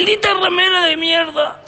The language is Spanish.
¡Maldita ramera de mierda!